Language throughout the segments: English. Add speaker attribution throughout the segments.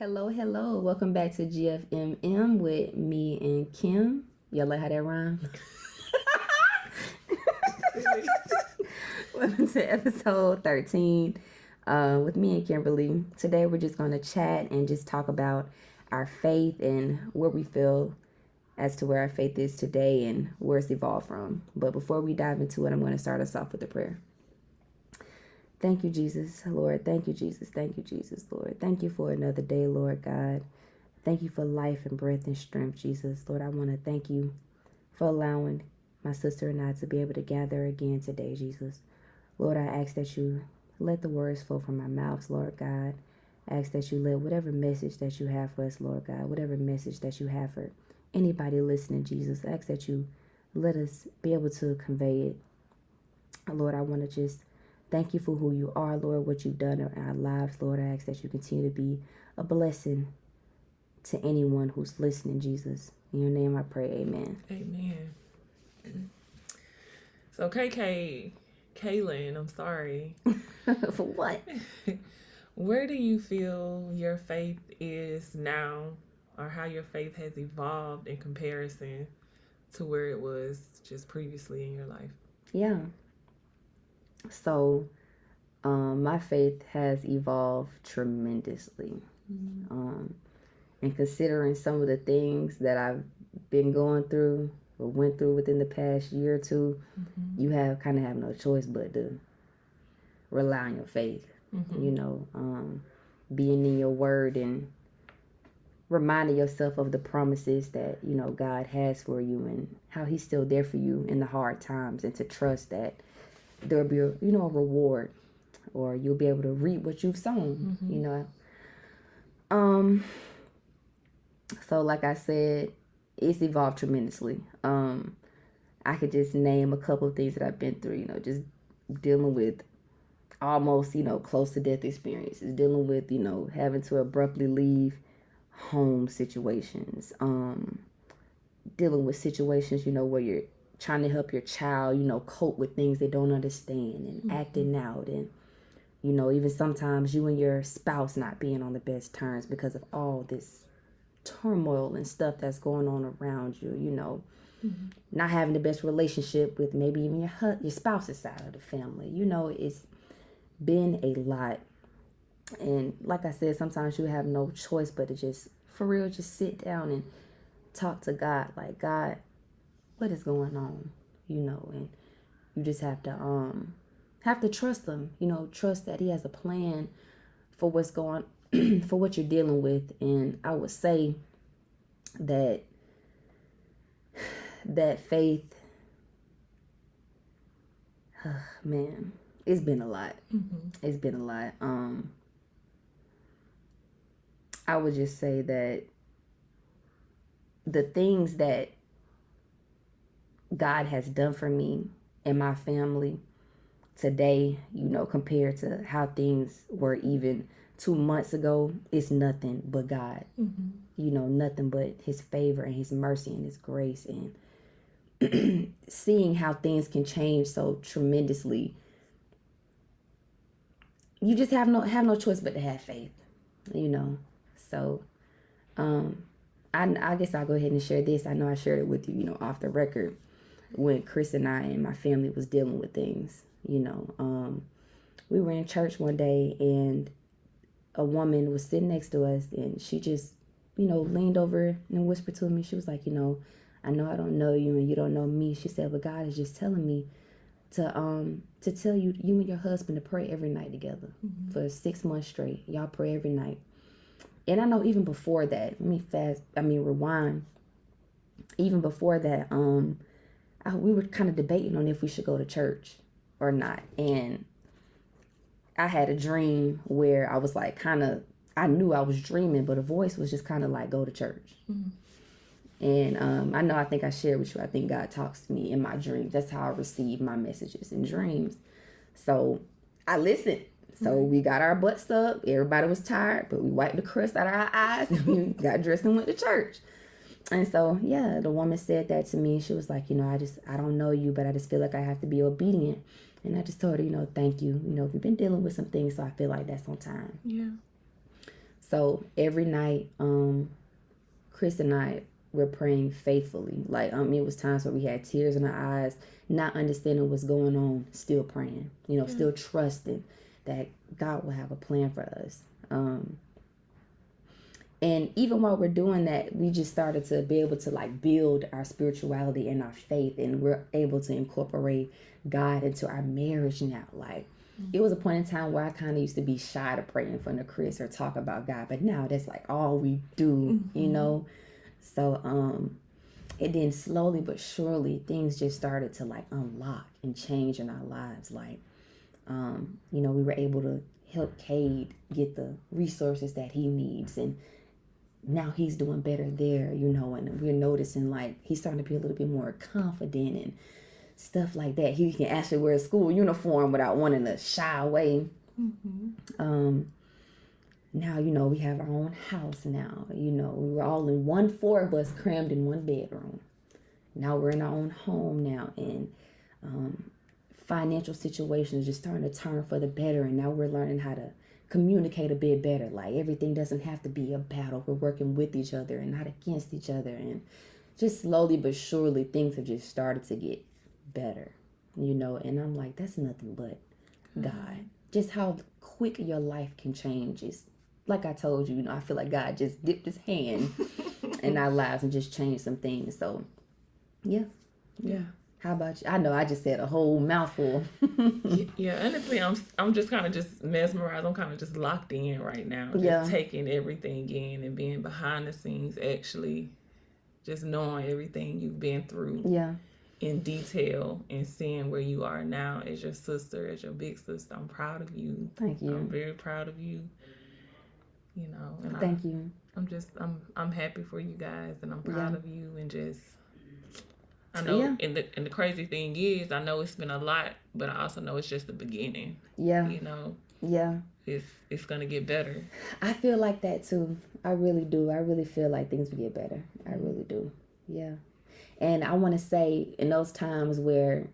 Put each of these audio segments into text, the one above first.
Speaker 1: Hello, hello. Welcome back to GFMM with me and Kim. Y'all like how that rhyme? Welcome to episode 13 uh, with me and Kimberly. Today we're just going to chat and just talk about our faith and where we feel as to where our faith is today and where it's evolved from. But before we dive into it, I'm going to start us off with a prayer. Thank you, Jesus, Lord. Thank you, Jesus. Thank you, Jesus, Lord. Thank you for another day, Lord God. Thank you for life and breath and strength, Jesus. Lord, I want to thank you for allowing my sister and I to be able to gather again today, Jesus. Lord, I ask that you let the words flow from my mouth, Lord God. I ask that you let whatever message that you have for us, Lord God, whatever message that you have for anybody listening, Jesus, I ask that you let us be able to convey it. Lord, I want to just Thank you for who you are, Lord, what you've done in our lives, Lord. I ask that you continue to be a blessing to anyone who's listening, Jesus. In your name I pray, amen.
Speaker 2: Amen. So, KK, Kaylen, I'm sorry.
Speaker 1: for what?
Speaker 2: Where do you feel your faith is now, or how your faith has evolved in comparison to where it was just previously in your life?
Speaker 1: Yeah. So, um, my faith has evolved tremendously. Mm-hmm. Um, and considering some of the things that I've been going through or went through within the past year or 2 mm-hmm. you have kind of have no choice but to rely on your faith. Mm-hmm. You know, um, being in your word and reminding yourself of the promises that you know God has for you and how He's still there for you in the hard times, and to trust that there'll be a you know a reward or you'll be able to reap what you've sown mm-hmm. you know um so like i said it's evolved tremendously um i could just name a couple of things that i've been through you know just dealing with almost you know close to death experiences dealing with you know having to abruptly leave home situations um dealing with situations you know where you're trying to help your child, you know, cope with things they don't understand and mm-hmm. acting out and you know, even sometimes you and your spouse not being on the best terms because of all this turmoil and stuff that's going on around you, you know. Mm-hmm. Not having the best relationship with maybe even your your spouse's side of the family. You know, it's been a lot. And like I said, sometimes you have no choice but to just for real just sit down and talk to God like God what is going on, you know, and you just have to um have to trust them, you know, trust that he has a plan for what's going for what you're dealing with and I would say that that faith man, it's been a lot. Mm-hmm. It's been a lot. Um I would just say that the things that God has done for me and my family today, you know, compared to how things were even two months ago, it's nothing but God. Mm-hmm. You know, nothing but His favor and His mercy and His grace and seeing how things can change so tremendously. You just have no have no choice but to have faith, you know. So, um, I I guess I'll go ahead and share this. I know I shared it with you, you know, off the record when Chris and I and my family was dealing with things. You know, um, we were in church one day and a woman was sitting next to us and she just, you know, leaned over and whispered to me. She was like, you know, I know I don't know you and you don't know me. She said, but God is just telling me to um to tell you you and your husband to pray every night together mm-hmm. for six months straight. Y'all pray every night. And I know even before that, let me fast I mean rewind. Even before that, um, I, we were kind of debating on if we should go to church. or not. And I had a dream where I was like kind of I knew I was dreaming, but a voice was just kind of like go to church. Mm-hmm. And um, I know I think I shared with you. I think God talks to me in my dreams. That's how I receive my messages in dreams. So I listened. So mm-hmm. we got our butts up. Everybody was tired, but we wiped the crust out of our eyes and we got dressed and went to church. And so, yeah, the woman said that to me. She was like, you know, I just, I don't know you, but I just feel like I have to be obedient. And I just told her, you know, thank you. You know, we've been dealing with some things, so I feel like that's on time.
Speaker 2: Yeah.
Speaker 1: So every night, um, Chris and I were praying faithfully. Like, um, it was times where we had tears in our eyes, not understanding what's going on, still praying. You know, yeah. still trusting that God will have a plan for us. Um, and even while we're doing that, we just started to be able to like build our spirituality and our faith, and we're able to incorporate God into our marriage now. Like, mm-hmm. it was a point in time where I kind of used to be shy to pray in front of Chris or talk about God, but now that's like all we do, mm-hmm. you know. So, um, it then slowly but surely things just started to like unlock and change in our lives. Like, um, you know, we were able to help Cade get the resources that he needs and now he's doing better there, you know, and we're noticing like he's starting to be a little bit more confident and stuff like that. He can actually wear a school uniform without wanting to shy away. Mm-hmm. Um, now, you know, we have our own house now. You know, we were all in one, four of us crammed in one bedroom. Now we're in our own home now, and um, financial situations just starting to turn for the better. And now we're learning how to communicate a bit better. Like everything doesn't have to be a battle. We're working with each other and not against each other. And just slowly but surely, things have just started to get better, you know. And I'm like, that's nothing but mm-hmm. God. Just how quick your life can change is like I told you, you know, I feel like God just dipped his hand in our lives and just changed some things. So, yeah.
Speaker 2: Yeah.
Speaker 1: How about you? I know I just said a whole mouthful.
Speaker 2: yeah, honestly, I'm I'm just kind of just mesmerized. I'm kind of just locked in right now. Just yeah. taking everything in and being behind the scenes, actually, just knowing everything you've been through.
Speaker 1: Yeah.
Speaker 2: In detail and seeing where you are now as your sister, as your big sister. I'm proud of you.
Speaker 1: Thank you.
Speaker 2: I'm very proud of you. You know,
Speaker 1: and thank I, you.
Speaker 2: I'm just I'm I'm happy for you guys, and I'm proud yeah. of you, and just I know, yeah. and the and the crazy thing is, I know it's been a lot, but I also know it's just the beginning.
Speaker 1: Yeah,
Speaker 2: you know.
Speaker 1: Yeah,
Speaker 2: it's it's gonna get better.
Speaker 1: I feel like that too. I really do. I really feel like things will get better. I really do. Yeah, and I want to say in those times where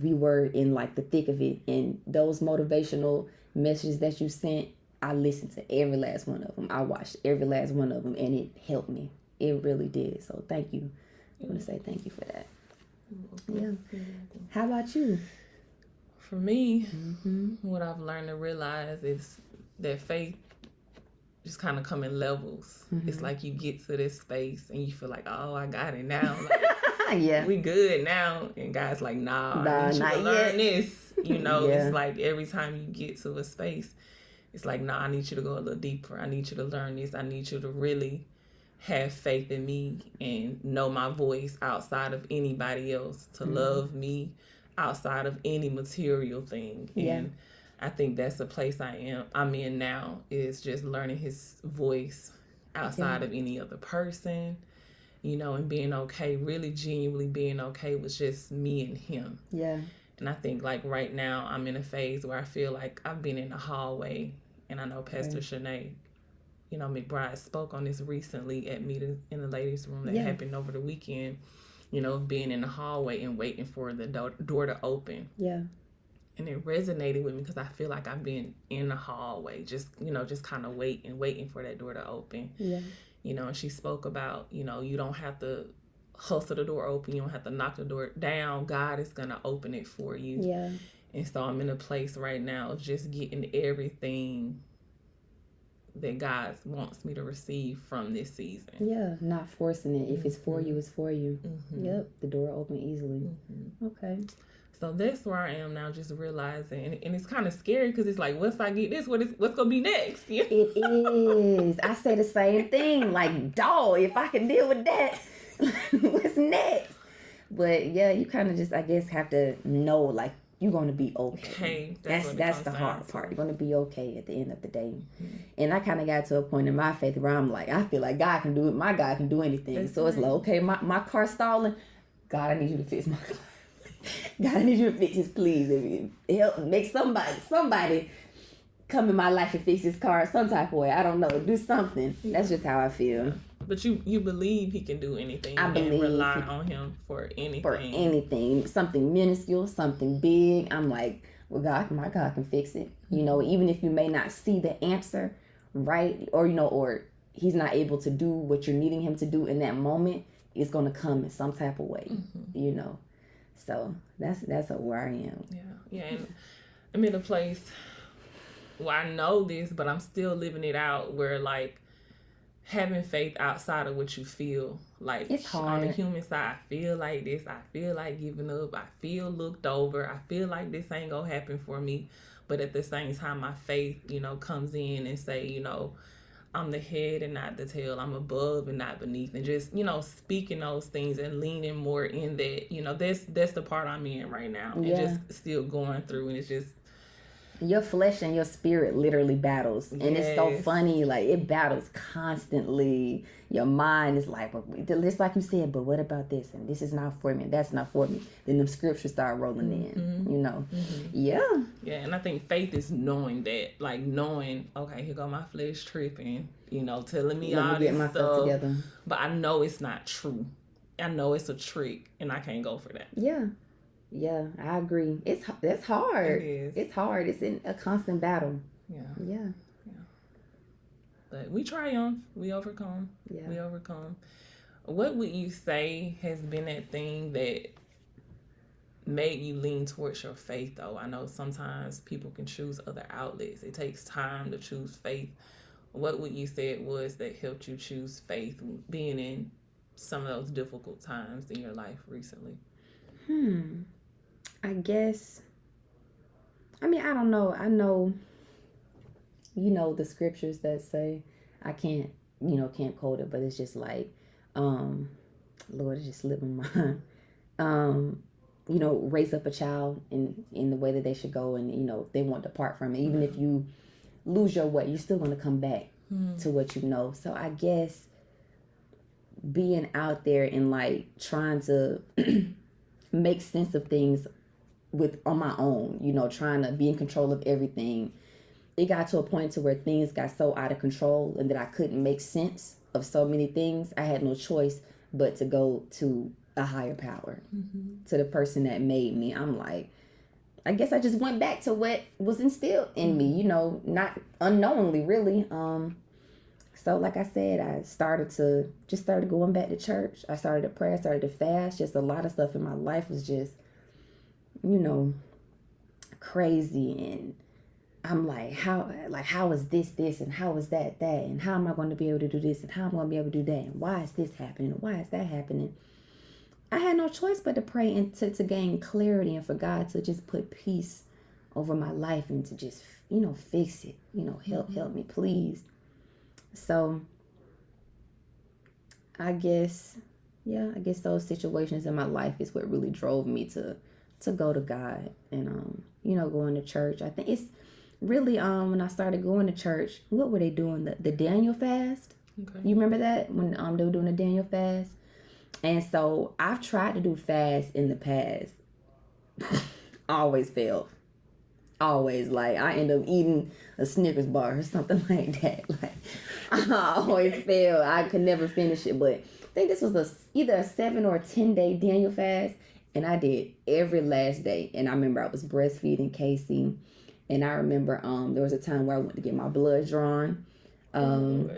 Speaker 1: we were in like the thick of it, and those motivational messages that you sent, I listened to every last one of them. I watched every last one of them, and it helped me. It really did. So thank you I want to say thank you for that. Yeah. How about you?
Speaker 2: For me, mm-hmm. what I've learned to realize is that faith just kind of come in levels. Mm-hmm. It's like you get to this space and you feel like, oh, I got it now.
Speaker 1: Like, yeah,
Speaker 2: we good now. And God's like, nah, nah I need you to learn yet. this. You know, yeah. it's like every time you get to a space, it's like, nah, I need you to go a little deeper. I need you to learn this. I need you to really have faith in me and know my voice outside of anybody else, to mm-hmm. love me outside of any material thing. Yeah. And I think that's the place I am I'm in now is just learning his voice outside yeah. of any other person, you know, and being okay, really genuinely being okay with just me and him.
Speaker 1: Yeah.
Speaker 2: And I think like right now I'm in a phase where I feel like I've been in the hallway and I know Pastor right. Shanae you know, McBride spoke on this recently at meeting in the ladies' room that yeah. happened over the weekend. You know, being in the hallway and waiting for the do- door to open.
Speaker 1: Yeah.
Speaker 2: And it resonated with me because I feel like I've been in the hallway, just you know, just kind of waiting, waiting for that door to open.
Speaker 1: Yeah.
Speaker 2: You know, and she spoke about, you know, you don't have to hustle the door open. You don't have to knock the door down. God is gonna open it for you.
Speaker 1: Yeah.
Speaker 2: And so I'm in a place right now of just getting everything that God wants me to receive from this season.
Speaker 1: Yeah, not forcing it. If it's for you, it's for you. Mm-hmm. Yep, the door open easily. Mm-hmm. Okay.
Speaker 2: So that's where I am now, just realizing, and, and it's kind of scary because it's like, once I get this, what is what's gonna be next?
Speaker 1: it is. I say the same thing. Like, dog, if I can deal with that, what's next? But yeah, you kind of just, I guess, have to know, like, you're gonna be okay. okay that's that's, that's the hard part. You're gonna be okay at the end of the day. Mm-hmm. And I kind of got to a point in my faith where I'm like, I feel like God can do it. My God can do anything. That's so right. it's like, okay, my my car stalling. God, I need you to fix my car. God, I need you to fix this, please. Help make somebody somebody come in my life and fix this car some type of way. I don't know. Do something. That's just how I feel.
Speaker 2: But you you believe he can do anything. I believe rely on him for anything.
Speaker 1: For anything, something minuscule, something big. I'm like, well, God, my God can fix it. You know, even if you may not see the answer, right, or you know, or he's not able to do what you're needing him to do in that moment, it's gonna come in some type of way. Mm-hmm. You know, so that's that's where I am.
Speaker 2: Yeah, yeah, and I'm in a place. Well, I know this, but I'm still living it out. Where like having faith outside of what you feel. Like
Speaker 1: it's hard.
Speaker 2: on the human side, I feel like this. I feel like giving up. I feel looked over. I feel like this ain't gonna happen for me. But at the same time, my faith, you know, comes in and say, you know, I'm the head and not the tail. I'm above and not beneath. And just, you know, speaking those things and leaning more in that, you know, that's that's the part I'm in right now. Yeah. And just still going through and it's just
Speaker 1: your flesh and your spirit literally battles. And yes. it's so funny like it battles constantly. Your mind is like well, just like you said but what about this? And this is not for me. That's not for me. Then the scriptures start rolling in mm-hmm. you know? Mm-hmm. yeah.
Speaker 2: Yeah and i think faith is knowing that like knowing okay here go my flesh tripping you know telling me Let all me this stuff. together. but i know it's not true. I know it's a trick and i can't go for that.
Speaker 1: Yeah yeah, I agree. It's that's hard. It is. It's hard. It's in a constant battle.
Speaker 2: Yeah.
Speaker 1: Yeah. Yeah.
Speaker 2: But we triumph. We overcome. Yeah. We overcome. What would you say has been that thing that made you lean towards your faith though? I know sometimes people can choose other outlets. It takes time to choose faith. What would you say it was that helped you choose faith being in some of those difficult times in your life recently?
Speaker 1: Hmm. I guess I mean, I don't know. I know you know the scriptures that say I can't, you know, can't quote it, but it's just like um Lord, it just slipped my mind. Um, you know, raise up a child in in the way that they should go and you know, they want to depart from it. Even if you lose your way, you're still gonna come back mm. to what you know. So I guess being out there and like trying to make sense of things with on my own, you know, trying to be in control of everything. It got to a point to where things got so out of control and that I couldn't make sense of so many things. I had no choice but to go to a higher power, mm-hmm. to the person that made me. I'm like, I guess I just went back to what was instilled in me, you know, not unknowingly really. Um so like I said, I started to just started going back to church. I started to pray, I started to fast. Just a lot of stuff in my life was just you know, crazy and I'm like, how like how is this this and how is that that and how am I going to be able to do this and how am I going to be able to do that and why is this happening And why is that happening? I had no choice but to pray and to, to gain clarity and for God to just put peace over my life and to just you know fix it you know help mm-hmm. help me please so I guess yeah I guess those situations in my life is what really drove me to to go to God and um you know going to church. I think it's really um when I started going to church, what were they doing? The the Daniel fast. Okay. You remember that when um they were doing the Daniel fast? And so I've tried to do fast in the past. always failed. Always like I end up eating a Snickers bar or something like that. Like I always fail. I could never finish it, but I think this was a either a seven or a ten day Daniel fast, and I did every last day. And I remember I was breastfeeding Casey. And I remember um there was a time where I went to get my blood drawn. Um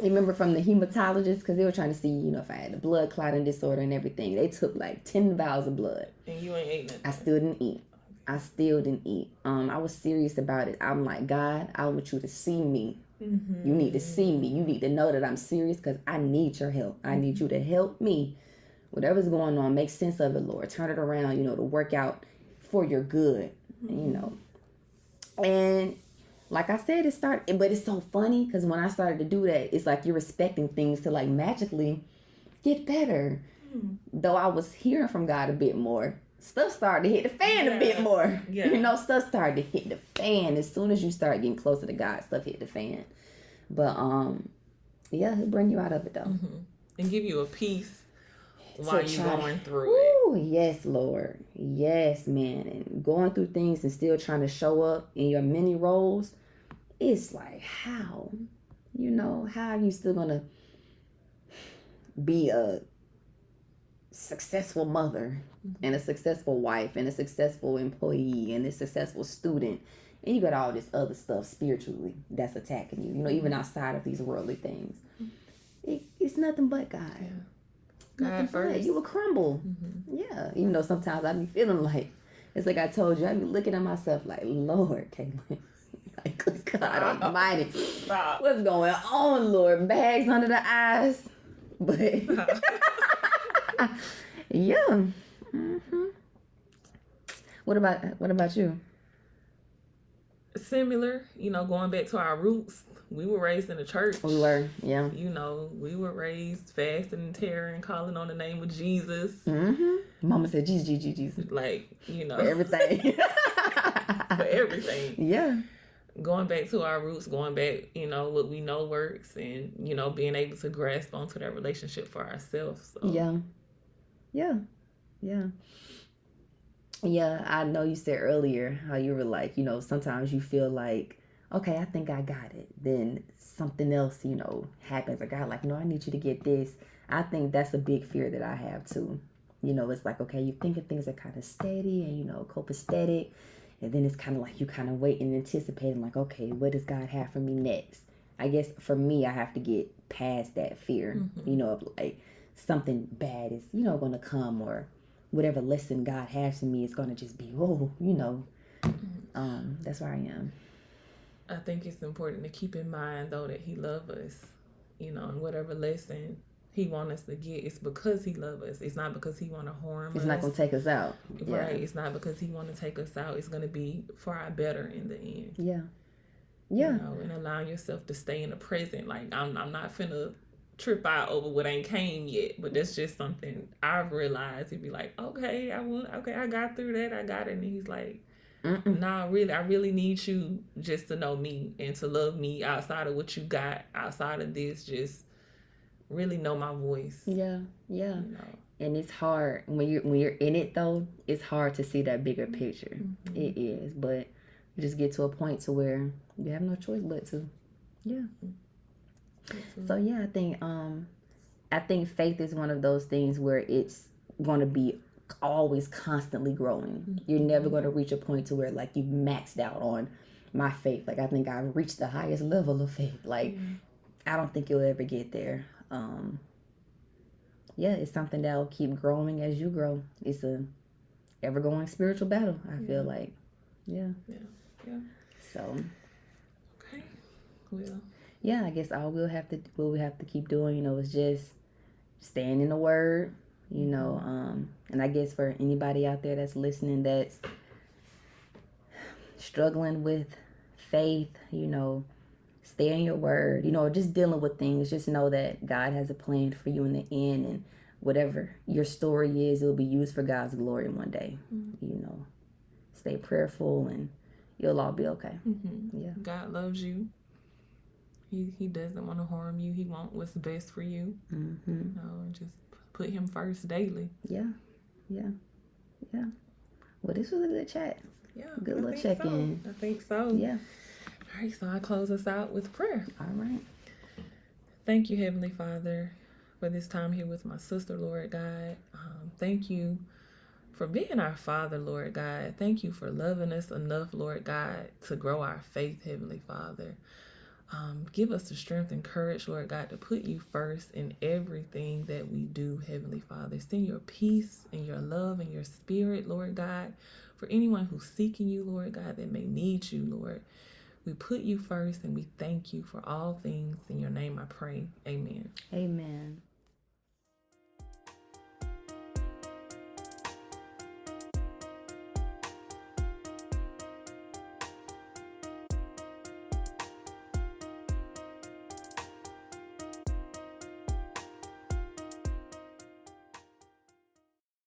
Speaker 1: I remember from the hematologist because they were trying to see, you know, if I had a blood clotting disorder and everything. They took like ten vials of blood.
Speaker 2: And you ain't ate eating I
Speaker 1: still didn't eat. I still didn't eat. Um, I was serious about it. I'm like, God, I want you to see me. Mm-hmm. You need to see me. You need to know that I'm serious because I need your help. I need you to help me whatever's going on, make sense of it, Lord. Turn it around, you know, to work out for your good, mm-hmm. you know. And like I said, it started, but it's so funny because when I started to do that, it's like you're expecting things to like magically get better. Mm-hmm. Though I was hearing from God a bit more, stuff started to hit the fan yeah. a bit more. Yeah. You know, stuff started to hit the fan as soon as you start getting closer to God. Stuff hit the fan. But um, yeah, he'll bring you out of it though, mm-hmm.
Speaker 2: and give you a peace while you're going through Ooh,
Speaker 1: it. Yes, Lord. Yes, man. And going through things and still trying to show up in your many roles, it's like how, you know, how are you still gonna be a successful mother mm-hmm. and a successful wife and a successful employee and a successful student and you got all this other stuff spiritually that's attacking you you know even mm-hmm. outside of these worldly things mm-hmm. it, it's nothing but god yeah. Nothing god first. you will crumble mm-hmm. yeah even though sometimes i be feeling like it's like i told you i be looking at myself like lord Caitlin. like good god almighty Stop. what's going on lord bags under the eyes but yeah. Mm-hmm. What about what about you?
Speaker 2: Similar, you know, going back to our roots. We were raised in the church.
Speaker 1: We were, yeah.
Speaker 2: You know, we were raised fasting and tearing, calling on the name of Jesus.
Speaker 1: Mm-hmm. Mama said Jesus, Jesus, Jesus.
Speaker 2: Like, you know,
Speaker 1: for everything.
Speaker 2: for everything.
Speaker 1: Yeah
Speaker 2: going back to our roots, going back, you know, what we know works and, you know, being able to grasp onto that relationship for ourselves.
Speaker 1: So. Yeah. Yeah. Yeah. Yeah, I know you said earlier how you were like, you know, sometimes you feel like, okay, I think I got it. Then something else, you know, happens. Like God, like, no, I need you to get this. I think that's a big fear that I have too. You know, it's like, okay, you think of things are kind of steady and, you know, copacetic and then it's kind of like you kind of wait and anticipating, like, okay, what does God have for me next? I guess for me, I have to get past that fear, mm-hmm. you know, of like something bad is, you know, going to come or whatever lesson God has for me is going to just be, oh, you know, mm-hmm. um, that's where I am.
Speaker 2: I think it's important to keep in mind, though, that He loves us, you know, and whatever lesson he want us to get it's because he love us. It's not because he want to harm
Speaker 1: he's
Speaker 2: us.
Speaker 1: He's not gonna take us out.
Speaker 2: Right it's not because he want to take us out. It's gonna be for our better in the end.
Speaker 1: Yeah. Yeah.
Speaker 2: you know, and allowing yourself to stay in the present. Like i'm, I'm not finna trip out over what ain't came yet but that's just something i've realized he'd be like okay i will okay i got through that. I got it. And he's like Mm-mm. Nah, really, I really need you just to know me and to love me outside of what you got, outside of this. Just really know my voice.
Speaker 1: Yeah, yeah. You know? And it's hard when you're when you're in it though. It's hard to see that bigger picture. Mm-hmm. It is, but you just get to a point to where you have no choice but to. Yeah. Mm-hmm. So yeah, I think um, I think faith is one of those things where it's going to be always constantly growing. Mm-hmm. You're never going to reach a point to where like you maxed out on my faith. Like I think I've reached the highest level of faith. Like mm-hmm. I don't think you'll ever get there um, yeah, it's something that'll keep growing as you grow. It's a ever going spiritual battle. I feel like,
Speaker 2: yeah, yeah, yeah.
Speaker 1: So,
Speaker 2: okay, well,
Speaker 1: yeah, I guess all we'll have to what we have to keep doing, you know, is just staying in the Word, you know, mm-hmm. um, and I guess for anybody out there that's listening that's struggling with faith, you know, stay in your word, you know, just dealing with things, just know that God has a plan for you in the end and whatever your story is, it'll be used for God's glory one day. Mm-hmm. You know, stay prayerful and you'll all be okay.
Speaker 2: Mm-hmm. Yeah. God loves you. He, he doesn't want to harm you. He wants what's best for you. Mm-hmm. You know, just put him first daily.
Speaker 1: Yeah. Yeah. Yeah. Well, this was a good chat.
Speaker 2: Yeah.
Speaker 1: Good I little check in.
Speaker 2: So. I think so.
Speaker 1: Yeah.
Speaker 2: All right, so I close us out with prayer.
Speaker 1: All right.
Speaker 2: Thank you, Heavenly Father, for this time here with my sister, Lord God. Um, thank you for being our Father, Lord God. Thank you for loving us enough, Lord God, to grow our faith, Heavenly Father. Um, give us the strength and courage, Lord God, to put you first in everything that we do, Heavenly Father. Send your peace and your love and your spirit, Lord God, for anyone who's seeking you, Lord God, that may need you, Lord. We put you first and we thank you for all things. In your name I pray. Amen.
Speaker 1: Amen.